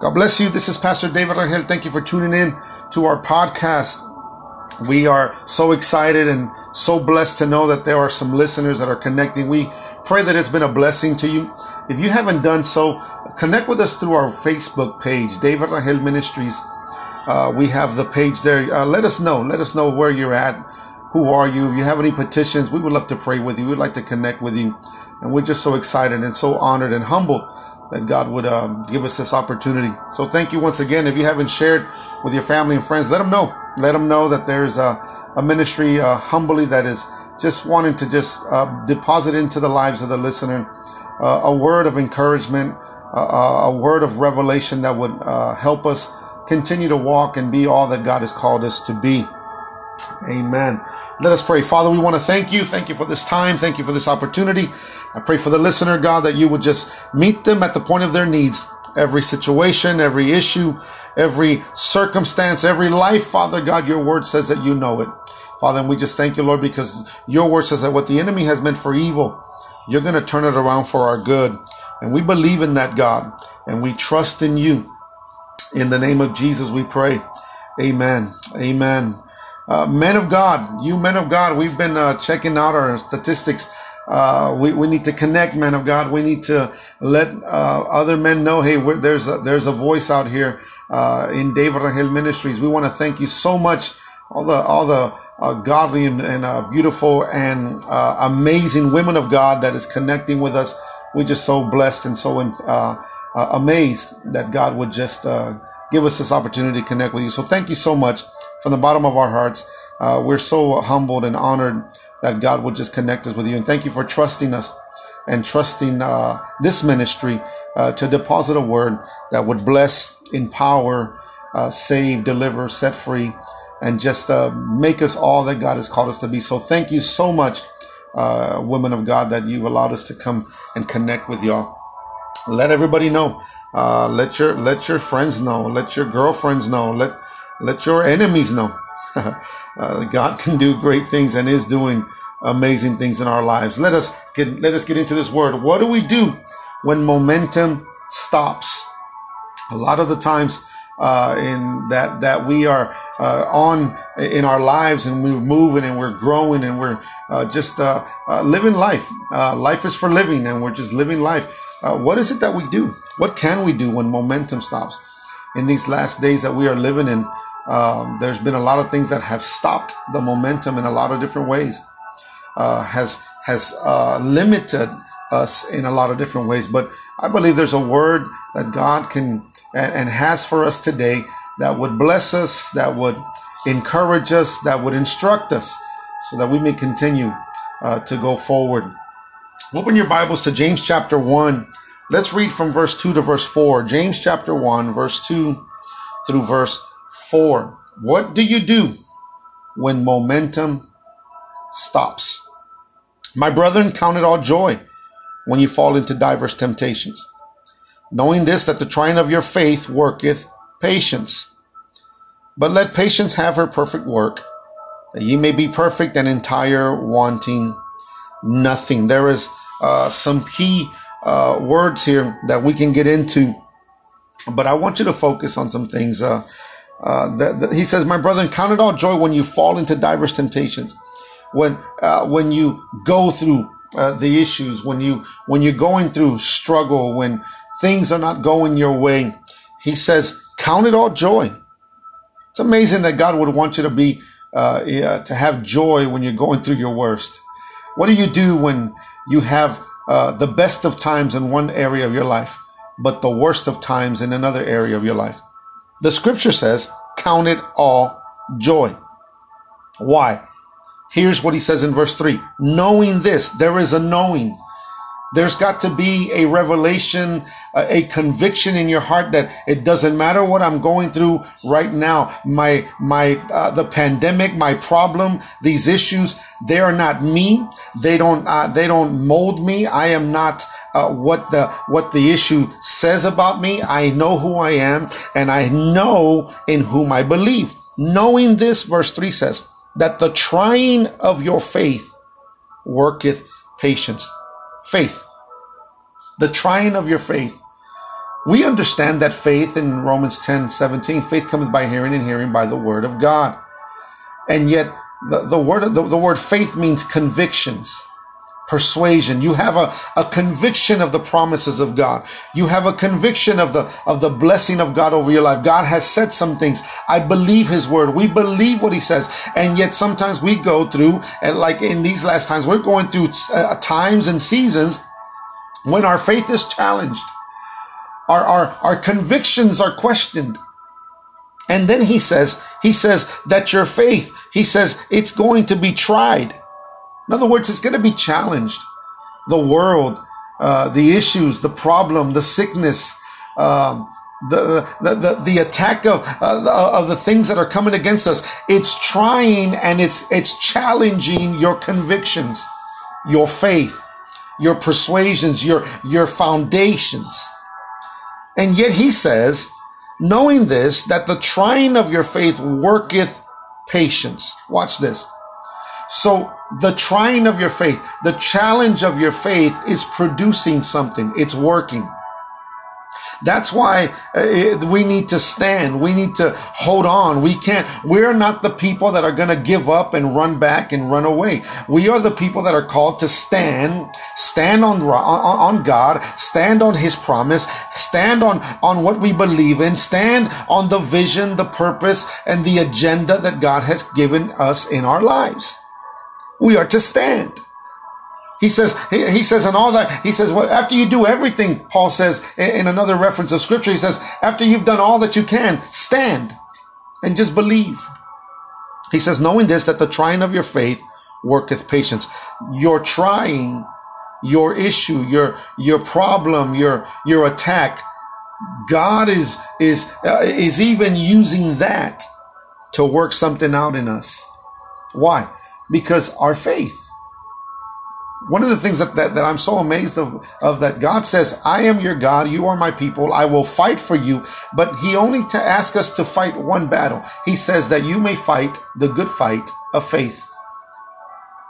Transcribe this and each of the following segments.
God bless you. This is Pastor David Rangel. Thank you for tuning in to our podcast. We are so excited and so blessed to know that there are some listeners that are connecting. We pray that it's been a blessing to you. If you haven't done so, connect with us through our Facebook page, David Rangel Ministries. Uh, we have the page there. Uh, let us know. Let us know where you're at. Who are you? If you have any petitions, we would love to pray with you. We'd like to connect with you. And we're just so excited and so honored and humbled that God would um, give us this opportunity. So thank you once again. If you haven't shared with your family and friends, let them know. Let them know that there's a, a ministry uh, humbly that is just wanting to just uh, deposit into the lives of the listener uh, a word of encouragement, a word of revelation that would uh, help us continue to walk and be all that God has called us to be. Amen. Let us pray. Father, we want to thank you. Thank you for this time. Thank you for this opportunity. I pray for the listener, God, that you would just meet them at the point of their needs. Every situation, every issue, every circumstance, every life, Father God, your word says that you know it. Father, and we just thank you, Lord, because your word says that what the enemy has meant for evil, you're going to turn it around for our good. And we believe in that, God, and we trust in you. In the name of Jesus, we pray. Amen. Amen. Uh, men of God, you men of God, we've been uh, checking out our statistics. Uh, we, we need to connect, men of God. We need to let uh, other men know, hey, there's a, there's a voice out here uh, in David Rangel Ministries. We want to thank you so much, all the all the uh, godly and, and beautiful and amazing women of God that is connecting with us. We're just so blessed and so amazed that God would just give us this opportunity to connect with you. So thank you so much from the bottom of our hearts. Uh, we're so humbled and honored that God would just connect us with you. And thank you for trusting us and trusting uh, this ministry uh, to deposit a word that would bless, empower, uh, save, deliver, set free, and just uh, make us all that God has called us to be. So thank you so much, uh, women of God, that you've allowed us to come and connect with y'all. Let everybody know. let your let your friends know. Let your girlfriends know. Let let your enemies know. uh, God can do great things and is doing amazing things in our lives. Let us get, let us get into this word. What do we do when momentum stops? A lot of the times, uh, in that that we are uh, on in our lives and we're moving and we're growing and we're uh, just uh, uh, living life. Uh, life is for living and we're just living life. what is it that we do? What can we do when momentum stops? In these last days that we are living in, um, there's been a lot of things that have stopped the momentum in a lot of different ways. Uh, has has uh, limited us in a lot of different ways. But I believe there's a word that God can and, and has for us today that would bless us, that would encourage us, that would instruct us, so that we may continue uh, to go forward. Open your Bibles to James chapter one. Let's read from verse two to verse four. James chapter one, verse two through verse 4. What do you do when momentum stops? My brethren, count it all joy when you fall into diverse temptations, knowing this, that the trying of your faith worketh patience. But let patience have her perfect work, that ye may be perfect and entire, wanting nothing. There is uh, some key uh, words here that we can get into, but I want you to focus on some things. Uh, uh, the, the, he says, "My brethren, count it all joy when you fall into diverse temptations, when uh, when you go through uh, the issues, when you when you're going through struggle, when things are not going your way." He says, "Count it all joy." It's amazing that God would want you to be uh, to have joy when you're going through your worst. What do you do when you have uh, the best of times in one area of your life, but the worst of times in another area of your life? The scripture says, count it all joy. Why? Here's what he says in verse 3 Knowing this, there is a knowing. There's got to be a revelation, a conviction in your heart that it doesn't matter what I'm going through right now. My, my, uh, the pandemic, my problem, these issues, they are not me. They don't, uh, they don't mold me. I am not, uh, what the, what the issue says about me. I know who I am and I know in whom I believe. Knowing this, verse three says that the trying of your faith worketh patience faith. The trying of your faith We understand that faith in Romans 10 17, faith cometh by hearing and hearing by the word of God. And yet the, the word the, the word faith means convictions persuasion. You have a, a conviction of the promises of God. You have a conviction of the, of the blessing of God over your life. God has said some things. I believe his word. We believe what he says. And yet sometimes we go through, and like in these last times, we're going through uh, times and seasons when our faith is challenged. Our, our, our convictions are questioned. And then he says, he says that your faith, he says it's going to be tried. In other words, it's going to be challenged. The world, uh, the issues, the problem, the sickness, um, the, the, the, the, attack of, uh, of the things that are coming against us. It's trying and it's, it's challenging your convictions, your faith, your persuasions, your, your foundations. And yet he says, knowing this, that the trying of your faith worketh patience. Watch this. So the trying of your faith, the challenge of your faith is producing something. It's working. That's why uh, we need to stand. We need to hold on. We can't, we're not the people that are going to give up and run back and run away. We are the people that are called to stand, stand on, on, on God, stand on his promise, stand on, on what we believe in, stand on the vision, the purpose, and the agenda that God has given us in our lives. We are to stand. He says, he, he says, and all that, he says, well, after you do everything, Paul says in, in another reference of scripture, he says, after you've done all that you can, stand and just believe. He says, knowing this, that the trying of your faith worketh patience. Your trying, your issue, your, your problem, your, your attack, God is, is, uh, is even using that to work something out in us. Why? Because our faith. One of the things that, that, that, I'm so amazed of, of that God says, I am your God, you are my people, I will fight for you. But he only to ask us to fight one battle. He says that you may fight the good fight of faith.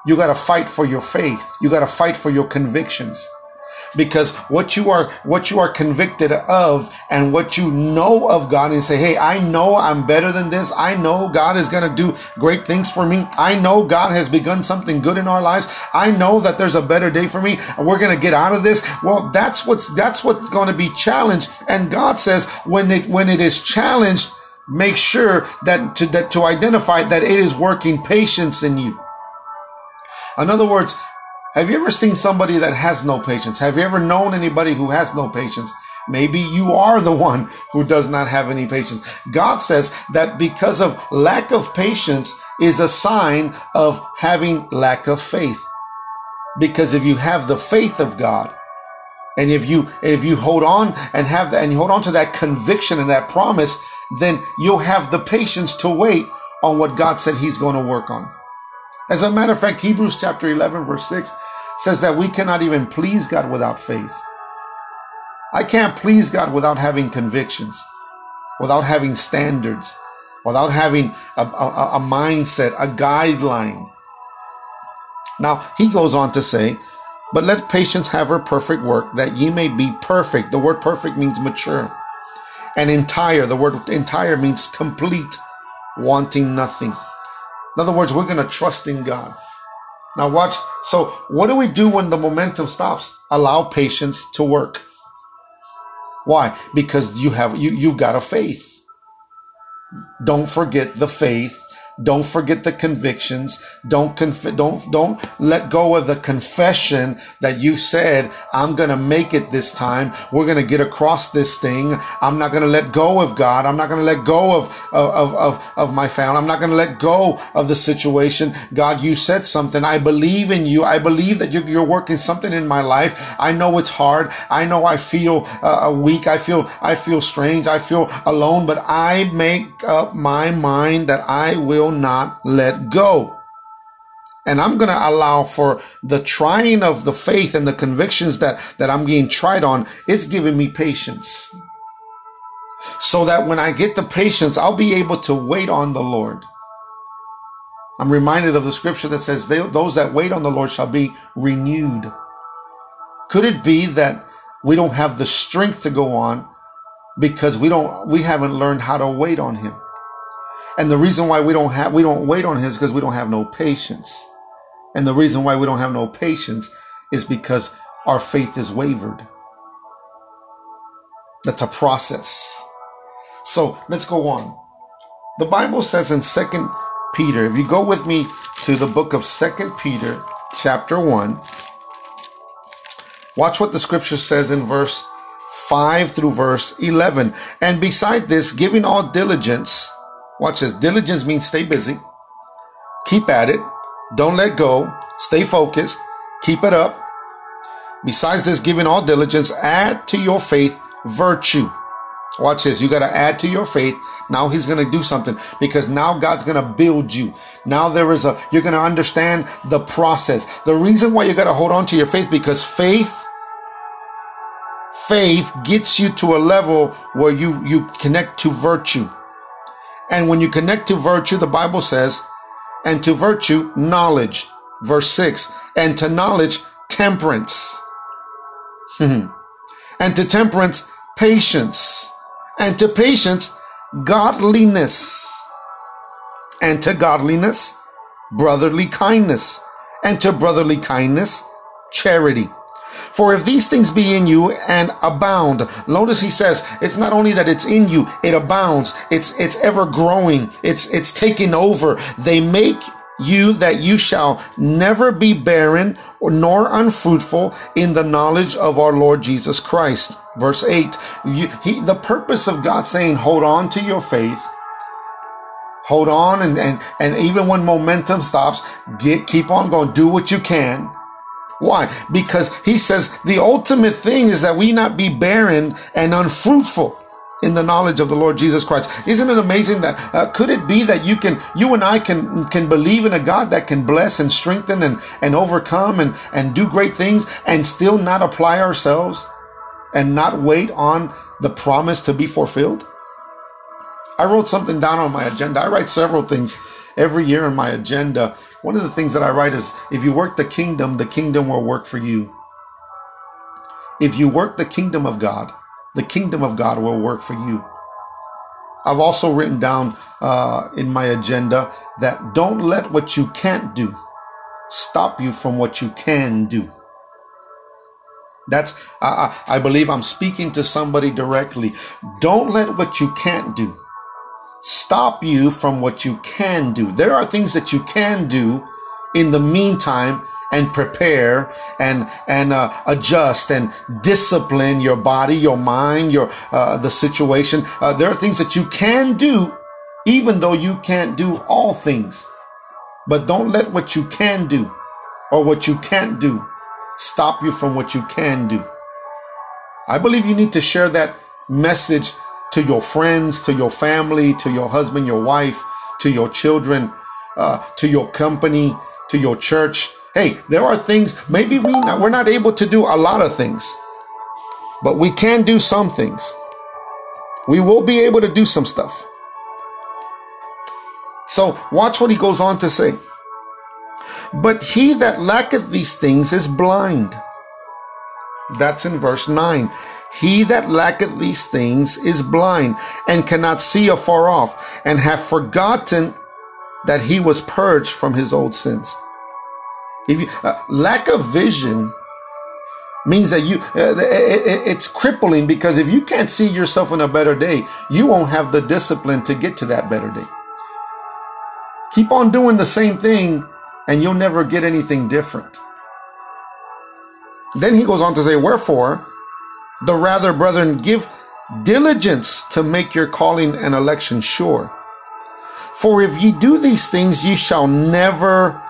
You got to fight for your faith. You got to fight for your convictions because what you are what you are convicted of and what you know of God and say, "Hey, I know I'm better than this. I know God is going to do great things for me. I know God has begun something good in our lives. I know that there's a better day for me and we're going to get out of this." Well, that's what's that's what's going to be challenged. And God says, when it when it is challenged, make sure that to that to identify that it is working patience in you. In other words, have you ever seen somebody that has no patience? Have you ever known anybody who has no patience? Maybe you are the one who does not have any patience. God says that because of lack of patience is a sign of having lack of faith. Because if you have the faith of God, and if you if you hold on and have that and you hold on to that conviction and that promise, then you'll have the patience to wait on what God said He's going to work on. As a matter of fact, Hebrews chapter 11, verse 6 says that we cannot even please God without faith. I can't please God without having convictions, without having standards, without having a, a, a mindset, a guideline. Now, he goes on to say, but let patience have her perfect work, that ye may be perfect. The word perfect means mature. And entire, the word entire means complete, wanting nothing. In other words, we're going to trust in God. Now watch. So what do we do when the momentum stops? Allow patience to work. Why? Because you have, you, you got a faith. Don't forget the faith don't forget the convictions. Don't conf- don't don't let go of the confession that you said, I'm going to make it this time. We're going to get across this thing. I'm not going to let go of God. I'm not going to let go of of of of my family. I'm not going to let go of the situation. God, you said something. I believe in you. I believe that you're, you're working something in my life. I know it's hard. I know I feel uh, weak. I feel I feel strange. I feel alone, but I make up my mind that I will will not let go. And I'm going to allow for the trying of the faith and the convictions that, that I'm being tried on. It's giving me patience. So that when I get the patience, I'll be able to wait on the Lord. I'm reminded of the scripture that says, those that wait on the Lord shall be renewed. Could it be that we don't have the strength to go on because we don't we haven't learned how to wait on him. And the reason why we don't have we don't wait on him is because we don't have no patience. And the reason why we don't have no patience is because our faith is wavered. That's a process. So let's go on. The Bible says in Second Peter, if you go with me to the book of Second Peter, chapter 1, watch what the scripture says in verse 5 through verse 11. And beside this, giving all diligence, watch this, diligence means stay busy, keep at it, don't let go, stay focused, keep it up. Besides this, giving all diligence, add to your faith virtue. Watch this. You got to add to your faith. Now he's going to do something because now God's going to build you. Now there is a, you're going to understand the process. The reason why you got to hold on to your faith because faith, faith gets you to a level where you, you connect to virtue. And when you connect to virtue, the Bible says, and to virtue, knowledge. Verse six, and to knowledge, temperance. and to temperance, patience and to patience, godliness, and to godliness, brotherly kindness, and to brotherly kindness, charity. For if these things be in you and abound, notice he says it's not only that it's in you, it abounds. It's it's ever growing. It's it's taking over. They make you that you shall never be barren or nor unfruitful in the knowledge of our Lord Jesus Christ. Verse 8, you, he, the purpose of God saying, hold on to your faith, hold on, and, and, and even when momentum stops, get, keep on going, do what you can. Why? Because he says the ultimate thing is that we not be barren and unfruitful in the knowledge of the Lord Jesus Christ. Isn't it amazing that uh, could it be that you can you and I can can believe in a God that can bless and strengthen and and overcome and and do great things and still not apply ourselves and not wait on the promise to be fulfilled? I wrote something down on my agenda. I write several things every year in my agenda. One of the things that I write is if you work the kingdom, the kingdom will work for you. If you work the kingdom of God, the kingdom of God will work for you. I've also written down uh, in my agenda that don't let what you can't do stop you from what you can do. That's, I, I believe I'm speaking to somebody directly. Don't let what you can't do stop you from what you can do. There are things that you can do in the meantime and prepare and and uh, adjust and discipline your body, your mind, your uh, the situation. Uh, there are things that you can do, even though you can't do all things. But don't let what you can do or what you can't do stop you from what you can do. I believe you need to share that message to your friends, to your family, to your husband, your wife, to your children, uh, to your company, to your church Hey, there are things, maybe we not, we're not able to do a lot of things, but we can do some things. We will be able to do some stuff. So watch what he goes on to say. But he that lacketh these things is blind. That's in verse 9. He that lacketh these things is blind and cannot see afar off and have forgotten that he was purged from his old sins. If you, uh, lack of vision means that you uh, it, it, it's crippling because if you can't see yourself in a better day, you won't have the discipline to get to that better day. Keep on doing the same thing and you'll never get anything different. Then he goes on to say, Wherefore, the rather, brethren, give diligence to make your calling and election sure. For if ye do these things, ye shall never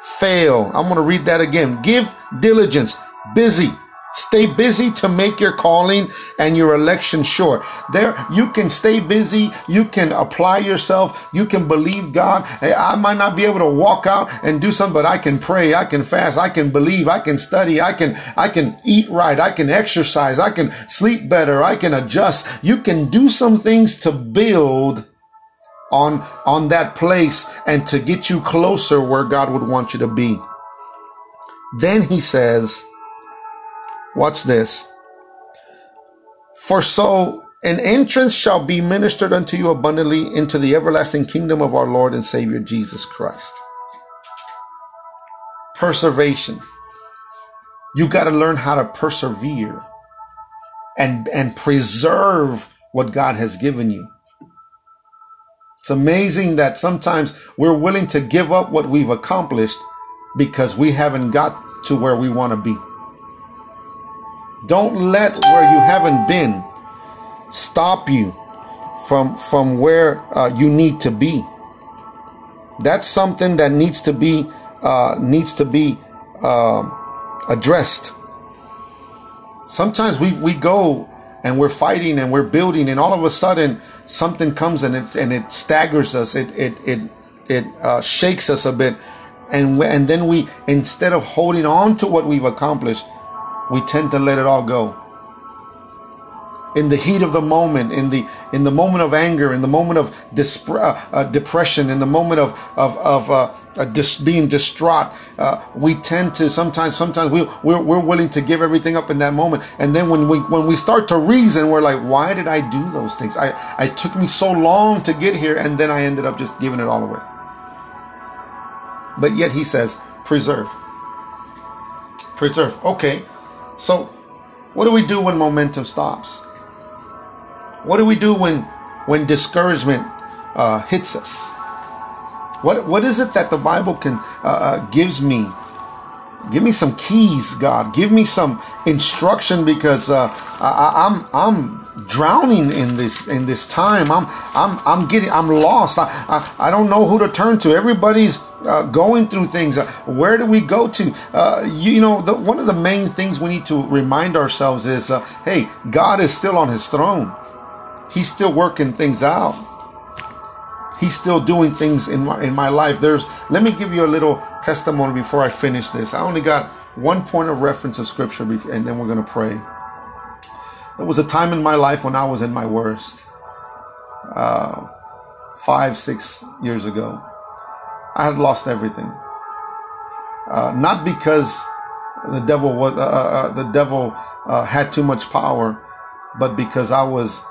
fail. I'm going to read that again. Give diligence, busy. Stay busy to make your calling and your election sure. There, you can stay busy. You can apply yourself. You can believe God. I might not be able to walk out and do something, but I can pray. I can fast. I can believe. I can study. I can, I can eat right. I can exercise. I can sleep better. I can adjust. You can do some things to build on, on that place and to get you closer where God would want you to be. Then he says, watch this. For so an entrance shall be ministered unto you abundantly into the everlasting kingdom of our Lord and Savior Jesus Christ. Perseveration. You got to learn how to persevere and, and preserve what God has given you. It's amazing that sometimes we're willing to give up what we've accomplished because we haven't got to where we want to be. Don't let where you haven't been stop you from from where uh, you need to be. That's something that needs to be uh, needs to be uh, addressed. Sometimes we we go and we're fighting and we're building, and all of a sudden something comes and it and it staggers us. It it it it uh, shakes us a bit, and and then we instead of holding on to what we've accomplished, we tend to let it all go. In the heat of the moment in the in the moment of anger in the moment of uh, uh, depression in the moment of of, of uh, uh, dis- being distraught uh, we tend to sometimes sometimes we, we're, we're willing to give everything up in that moment. And then when we when we start to reason we're like why did i do those things? I i took me so long to get here and then i ended up just giving it all away. But yet he says preserve. Preserve. Okay so what do we do when momentum stops what do we do when when discouragement uh, hits us? What what is it that the Bible can uh, uh, gives me? Give me some keys, God. Give me some instruction because uh, I, I'm I'm drowning in this in this time. I'm I'm I'm getting I'm lost. I I, I don't know who to turn to. Everybody's uh, going through things. Uh, where do we go to? Uh, you, you, know, the, one of the main things we need to remind ourselves is, uh, hey, God is still on His throne. He's still working things out. He's still doing things in my in my life. There's let me give you a little testimony before I finish this. I only got one point of reference of scripture and then we're going to pray. There was a time in my life when I was in my worst. Uh, five, six years ago. I had lost everything. Uh, not because the devil was uh, uh, uh the devil uh, had too much power, but because I was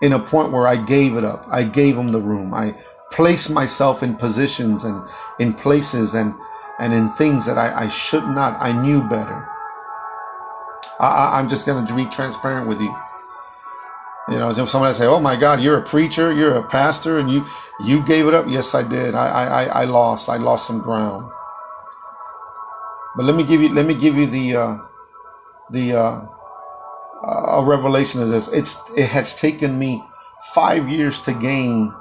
in a point where I gave it up. I gave him the room. I placed myself in positions and in places and and in things that I, I should not. I knew better. I, am just going to be transparent with you. You know, if somebody say, "Oh my God, you're a preacher, you're a pastor, and you you gave it up," yes, I did. I I, I lost. I lost some ground. But let me give you let me give you the uh, the uh, a revelation of this. It's it has taken me five years to gain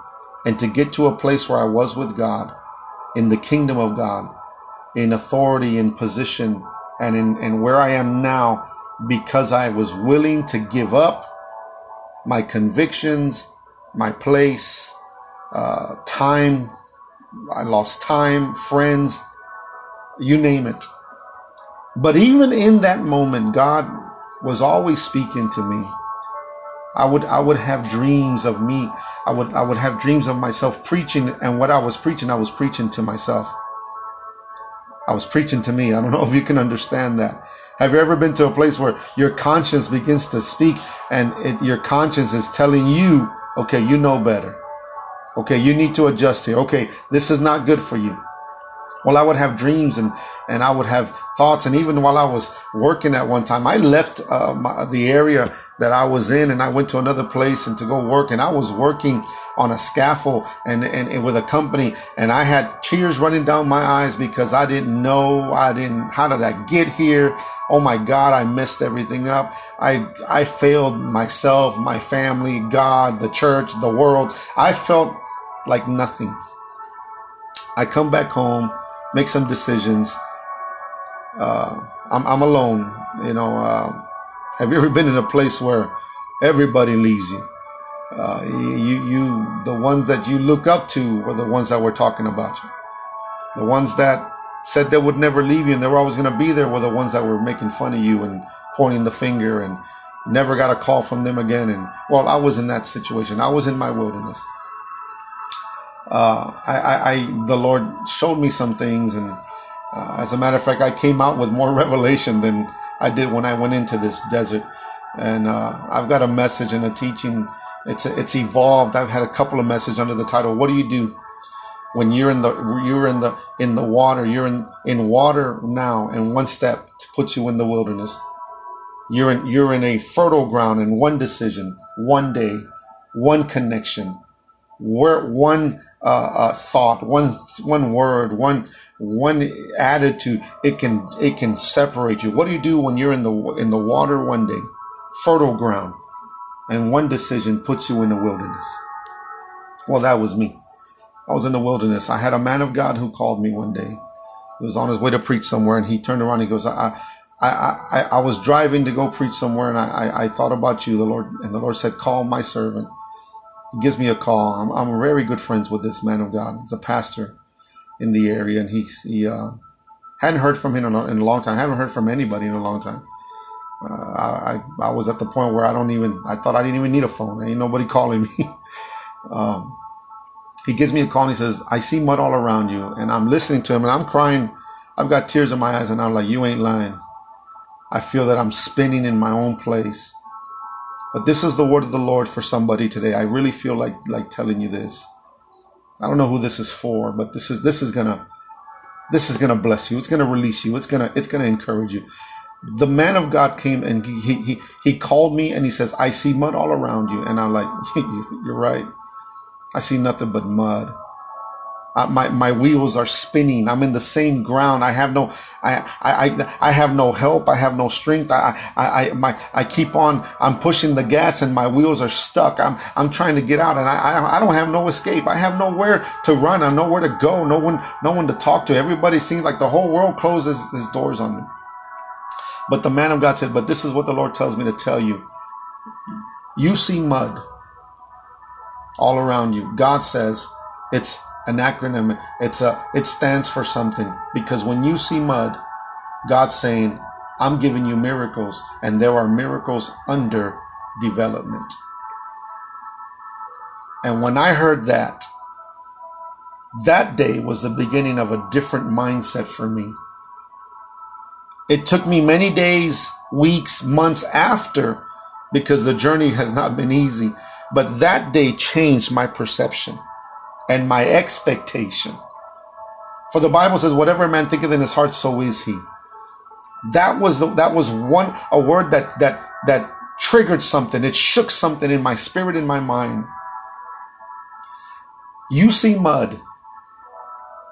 and to get to a place where I was with God in the kingdom of God, in authority, in position, and in and where I am now because I was willing to give up my convictions, my place, uh, time. I lost time, friends, you name it. But even in that moment, God was always speaking to me. I would I would have dreams of me. I would I would have dreams of myself preaching and what I was preaching I was preaching to myself. I was preaching to me. I don't know if you can understand that. Have you ever been to a place where your conscience begins to speak and it, your conscience is telling you, okay, you know better. Okay, you need to adjust here. Okay, this is not good for you. Well, I would have dreams and, and I would have thoughts. And even while I was working at one time, I left uh, my, the area that I was in and I went to another place and to go work. And I was working on a scaffold and, and, and with a company and I had tears running down my eyes because I didn't know, I didn't, how did I get here? Oh my God, I messed everything up. I, I failed myself, my family, God, the church, the world. I felt like nothing. I come back home make some decisions. Uh, I'm, I'm alone. You know, uh, have you ever been in a place where everybody leaves you? Uh, you, you, the ones that you look up to were the ones that were talking about you. The ones that said they would never leave you and they were always going to be there were the ones that were making fun of you and pointing the finger and never got a call from them again. And well, I was in that situation. I was in my wilderness uh, I, I, I, the Lord showed me some things, and uh, as a matter of fact, I came out with more revelation than I did when I went into this desert. and uh, I've got a message and a teaching. It's it's evolved. I've had a couple of messages under the title. What do you do when you're in the you're in the in the water? You're in in water now, and one step puts you in the wilderness. You're in you're in a fertile ground, and one decision, one day, one connection, where one uh, uh, thought, one one word, one one attitude, it can it can separate you. What do you do when you're in the in the water one day, fertile ground, and one decision puts you in the wilderness? Well, that was me. I was in the wilderness. I had a man of God who called me one day. He was on his way to preach somewhere, and he turned around. And he goes, "I, I, I, I was driving to go preach somewhere, and I, I, I thought about you, the Lord, and the Lord said, call my servant." He gives me a call. I'm, I'm very good friends with this man of God. He's a pastor in the area, and he he uh, hadn't heard from him in a, in a, long time. I haven't heard from anybody in a long time. Uh, I I was at the point where I don't even I thought I didn't even need a phone. Ain't nobody calling me. um, he gives me a call and he says, "I see mud all around you," and I'm listening to him and I'm crying. I've got tears in my eyes, and I'm like, "You ain't lying." I feel that I'm spinning in my own place. But this is the word of the Lord for somebody today. I really feel like like telling you this. I don't know who this is for, but this is this is gonna this is gonna bless you. It's gonna release you. It's gonna it's gonna encourage you. The man of God came and he he he called me and he says, "I see mud all around you," and I'm like, "You're right. I see nothing but mud." Uh, my my wheels are spinning. I'm in the same ground. I have no I I I have no help. I have no strength. I I, I my I keep on. I'm pushing the gas and my wheels are stuck. I'm I'm trying to get out and I I, I don't have no escape. I have nowhere to run. I nowhere to go. No one no one to talk to. Everybody seems like the whole world closes its doors on me. But the man of God said, "But this is what the Lord tells me to tell you. You see mud all around you. God says it's." An acronym. It's a it stands for something because when you see mud, God's saying, "I'm giving you miracles, and there are miracles under development." And when I heard that, that day was the beginning of a different mindset for me. It took me many days, weeks, months after because the journey has not been easy. But that day changed my perception and my expectation. For the Bible says, whatever a man thinketh in his heart, so is he. That was the, that was one a word that that that triggered something. It shook something in my spirit, in my mind. You see mud,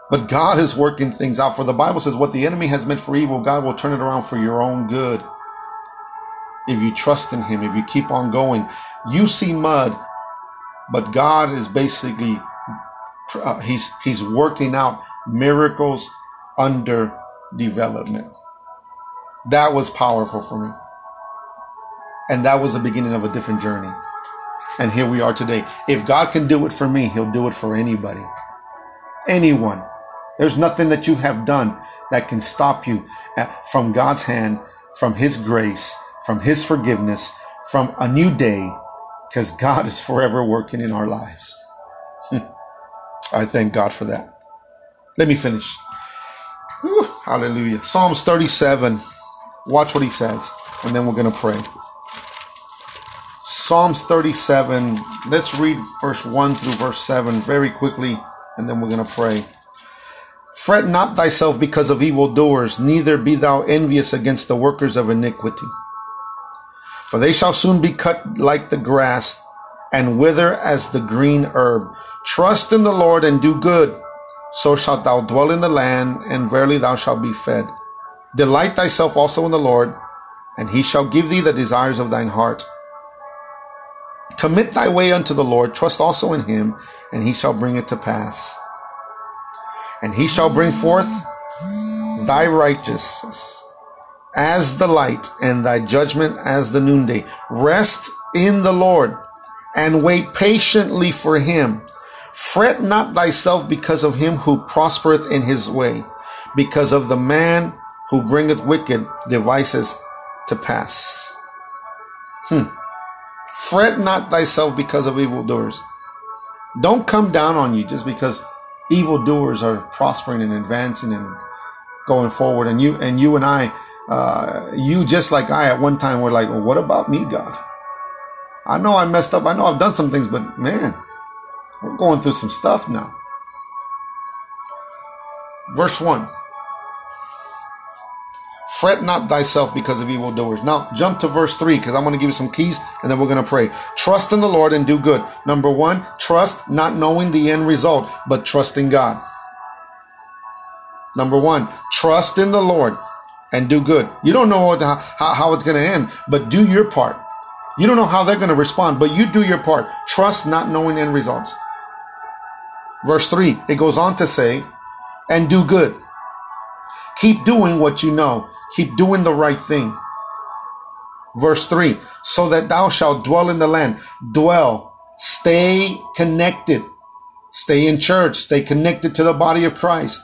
but God is working things out. For the Bible says, what the enemy has meant for evil, God will turn it around for your own good. If you trust in Him, if you keep on going, you see mud, but God is basically uh, he's he's working out miracles under development. That was powerful for me. And that was the beginning of a different journey. And here we are today. If God can do it for me, he'll do it for anybody. Anyone. There's nothing that you have done that can stop you uh, from God's hand, from his grace, from his forgiveness, from a new day, because God is forever working in our lives. I thank God for that. Let me finish. Whew, hallelujah. Psalms 37. Watch what he says, and then we're going to pray. Psalms 37. Let's read verse 1 through verse 7 very quickly, and then we're going to pray. Fret not thyself because of evildoers, neither be thou envious against the workers of iniquity. For they shall soon be cut like the grass and wither as the green herb. Trust in the Lord and do good. So shalt thou dwell in the land, and verily thou shalt be fed. Delight thyself also in the Lord, and he shall give thee the desires of thine heart. Commit thy way unto the Lord, trust also in him, and he shall bring it to pass. And he shall bring forth thy righteousness as the light, and thy judgment as the noonday. Rest in the Lord and wait patiently for him. Fret not thyself because of him who prospereth in his way, because of the man who bringeth wicked devices to pass. Hmm. Fret not thyself because of evildoers. Don't come down on you just because evildoers are prospering and advancing and going forward. And you and you and I, uh, you just like I at one time were like, well, what about me, God? I know I messed up. I know I've done some things, but man, we're going through some stuff now. Verse 1 Fret not thyself because of evildoers. Now, jump to verse 3 because I'm going to give you some keys and then we're going to pray. Trust in the Lord and do good. Number one, trust not knowing the end result, but trust in God. Number one, trust in the Lord and do good. You don't know how, how it's going to end, but do your part. You don't know how they're going to respond, but you do your part. Trust not knowing end results. Verse 3, it goes on to say, and do good. Keep doing what you know. Keep doing the right thing. Verse 3, so that thou shalt dwell in the land. Dwell. Stay connected. Stay in church. Stay connected to the body of Christ.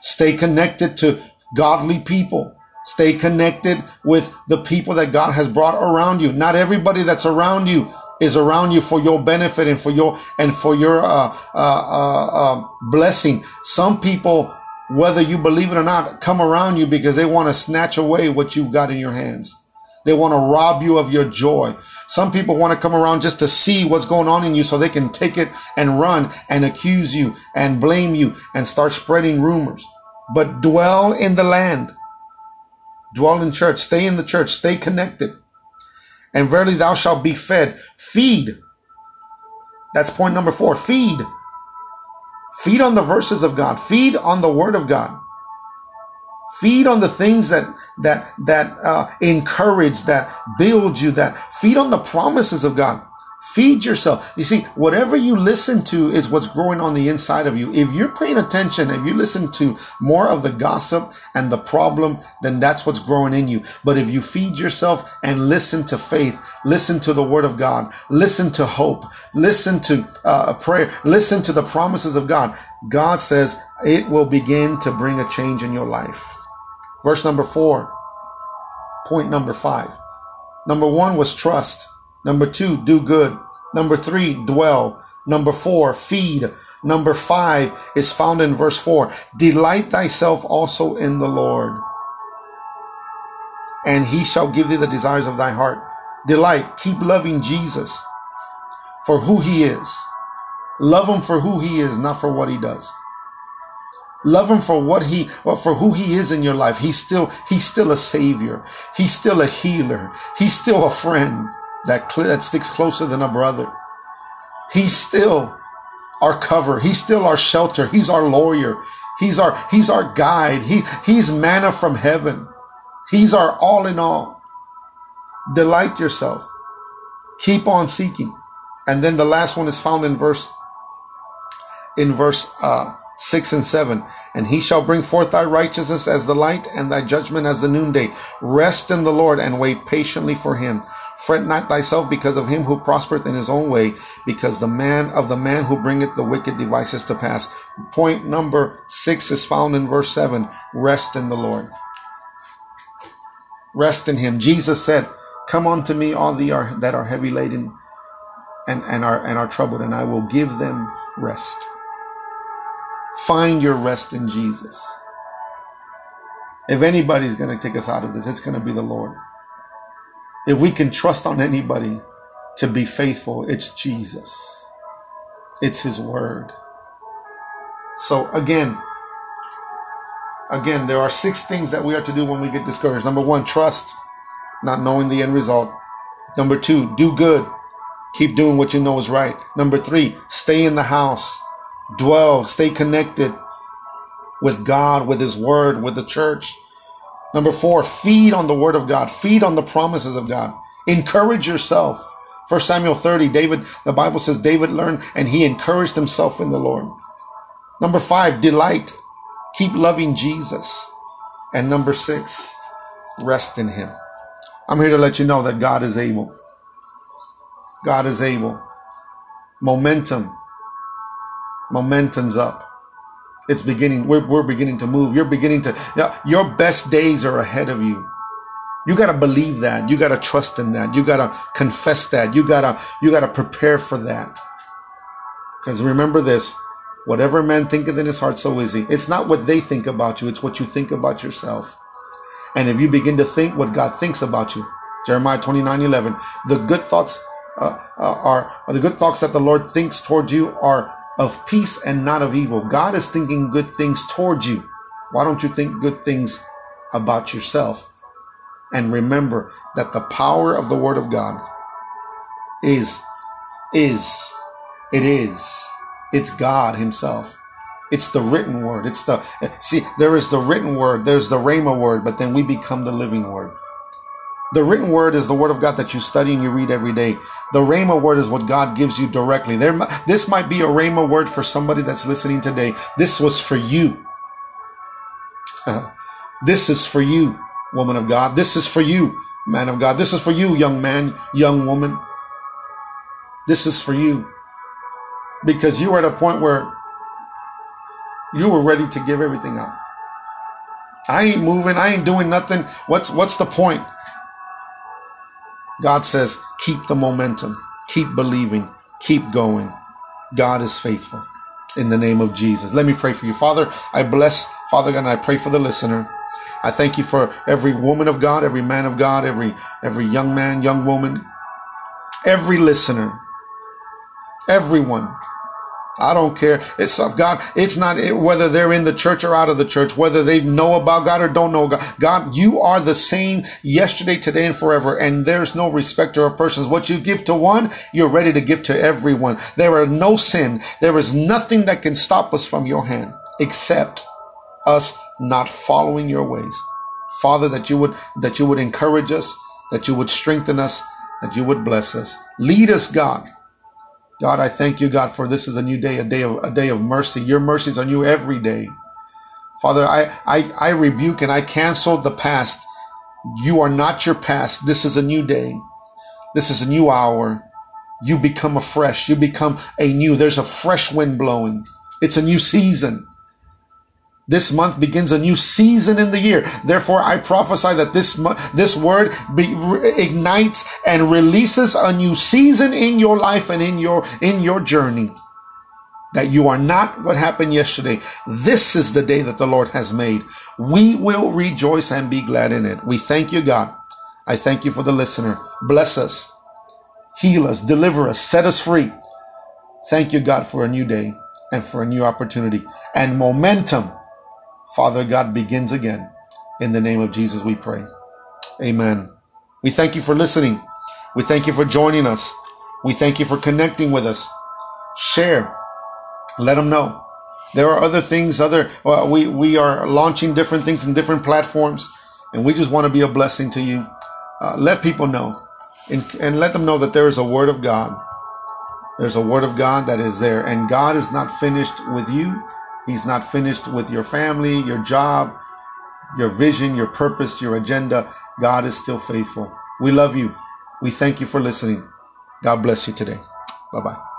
Stay connected to godly people. Stay connected with the people that God has brought around you. Not everybody that's around you is around you for your benefit and for your and for your uh, uh, uh, uh, blessing. Some people, whether you believe it or not, come around you because they want to snatch away what you've got in your hands. They want to rob you of your joy. Some people want to come around just to see what's going on in you so they can take it and run and accuse you and blame you and start spreading rumors. But dwell in the land Dwell in church. Stay in the church. Stay connected. And verily thou shalt be fed. Feed. That's point number four. Feed. Feed on the verses of God. Feed on the word of God. Feed on the things that that that uh, encourage, that build you, that feed on the promises of God. Feed yourself. You see, whatever you listen to is what's growing on the inside of you. If you're paying attention, if you listen to more of the gossip and the problem, then that's what's growing in you. But if you feed yourself and listen to faith, listen to the word of God, listen to hope, listen to uh, prayer, listen to the promises of God, God says it will begin to bring a change in your life. Verse number four, point number five. Number one was trust. Number two, do good. Number three, dwell. Number four, feed. Number five is found in verse four. Delight thyself also in the Lord, and he shall give thee the desires of thy heart. Delight. Keep loving Jesus for who he is. Love him for who he is, not for what he does. Love him for what he, for who he is in your life. He's still, he's still a savior. He's still a healer. He's still a friend that, that sticks closer than a brother. He's still our cover. He's still our shelter. He's our lawyer. He's our, he's our guide. He, he's manna from heaven. He's our all in all. Delight yourself. Keep on seeking. And then the last one is found in verse, in verse, uh, 6 and 7. And he shall bring forth thy righteousness as the light and thy judgment as the noonday. Rest in the Lord and wait patiently for him. Fret not thyself because of him who prospereth in his own way, because the man of the man who bringeth the wicked devices to pass. Point number six is found in verse seven. Rest in the Lord. Rest in him. Jesus said, Come unto me, all the are, that are heavy laden and, and are and are troubled, and I will give them rest. Find your rest in Jesus. If anybody's going to take us out of this, it's going to be the Lord. If we can trust on anybody to be faithful, it's Jesus. It's His Word. So again, again, there are six things that we are to do when we get discouraged. Number one, trust, not knowing the end result. Number two, do good. Keep doing what you know is right. Number three, stay in the house. Dwell, stay connected with God, with His Word, with the church. Number four, feed on the word of God. Feed on the promises of God. Encourage yourself. First Samuel 30, David, the Bible says David learned and he encouraged himself in the Lord. Number five, delight. Keep loving Jesus. And number six, rest in him. I'm here to let you know that God is able. God is able. Momentum. Momentum's up. It's beginning. We're, we're beginning to move. You're beginning to, your best days are ahead of you. You got to believe that. You got to trust in that. You got to confess that. You got to, you got to prepare for that. Because remember this, whatever man thinketh in his heart, so is he. It's not what they think about you. It's what you think about yourself. And if you begin to think what God thinks about you, Jeremiah 29 11, the good thoughts uh, uh, are, are the good thoughts that the Lord thinks toward you are of peace and not of evil. God is thinking good things towards you. Why don't you think good things about yourself? And remember that the power of the Word of God is, is, it is, it's God Himself. It's the written word. It's the, see, there is the written word, there's the Rhema word, but then we become the living word. The written word is the word of God that you study and you read every day. The Rhema word is what God gives you directly. There, this might be a Rhema word for somebody that's listening today. This was for you. this is for you, woman of God. This is for you, man of God. This is for you, young man, young woman. This is for you. Because you are at a point where you were ready to give everything up. I ain't moving. I ain't doing nothing. What's, what's the point? God says, keep the momentum, keep believing, keep going. God is faithful in the name of Jesus. Let me pray for you. Father, I bless, Father God, and I pray for the listener. I thank you for every woman of God, every man of God, every, every young man, young woman, every listener, everyone I don't care. It's of God. It's not whether they're in the church or out of the church, whether they know about God or don't know God. God, you are the same yesterday, today, and forever. And there's no respecter of persons. What you give to one, you're ready to give to everyone. There are no sin. There is nothing that can stop us from your hand except us not following your ways. Father, that you would, that you would encourage us, that you would strengthen us, that you would bless us. Lead us, God God, I thank you, God, for this is a new day, a day of a day of mercy. Your mercies are new every day. Father, I, I, I rebuke and I cancel the past. You are not your past. This is a new day. This is a new hour. You become afresh. You become a new. There's a fresh wind blowing. It's a new season. This month begins a new season in the year. Therefore, I prophesy that this this word be, re, ignites and releases a new season in your life and in your in your journey. That you are not what happened yesterday. This is the day that the Lord has made. We will rejoice and be glad in it. We thank you, God. I thank you for the listener. Bless us, heal us, deliver us, set us free. Thank you, God, for a new day and for a new opportunity and momentum Father God begins again. In the name of Jesus, we pray. Amen. We thank you for listening. We thank you for joining us. We thank you for connecting with us. Share. Let them know. There are other things, other, we, we are launching different things in different platforms, and we just want to be a blessing to you. Uh, let people know and, and let them know that there is a word of God. There's a word of God that is there, and God is not finished with you. He's not finished with your family, your job, your vision, your purpose, your agenda. God is still faithful. We love you. We thank you for listening. God bless you today. Bye bye.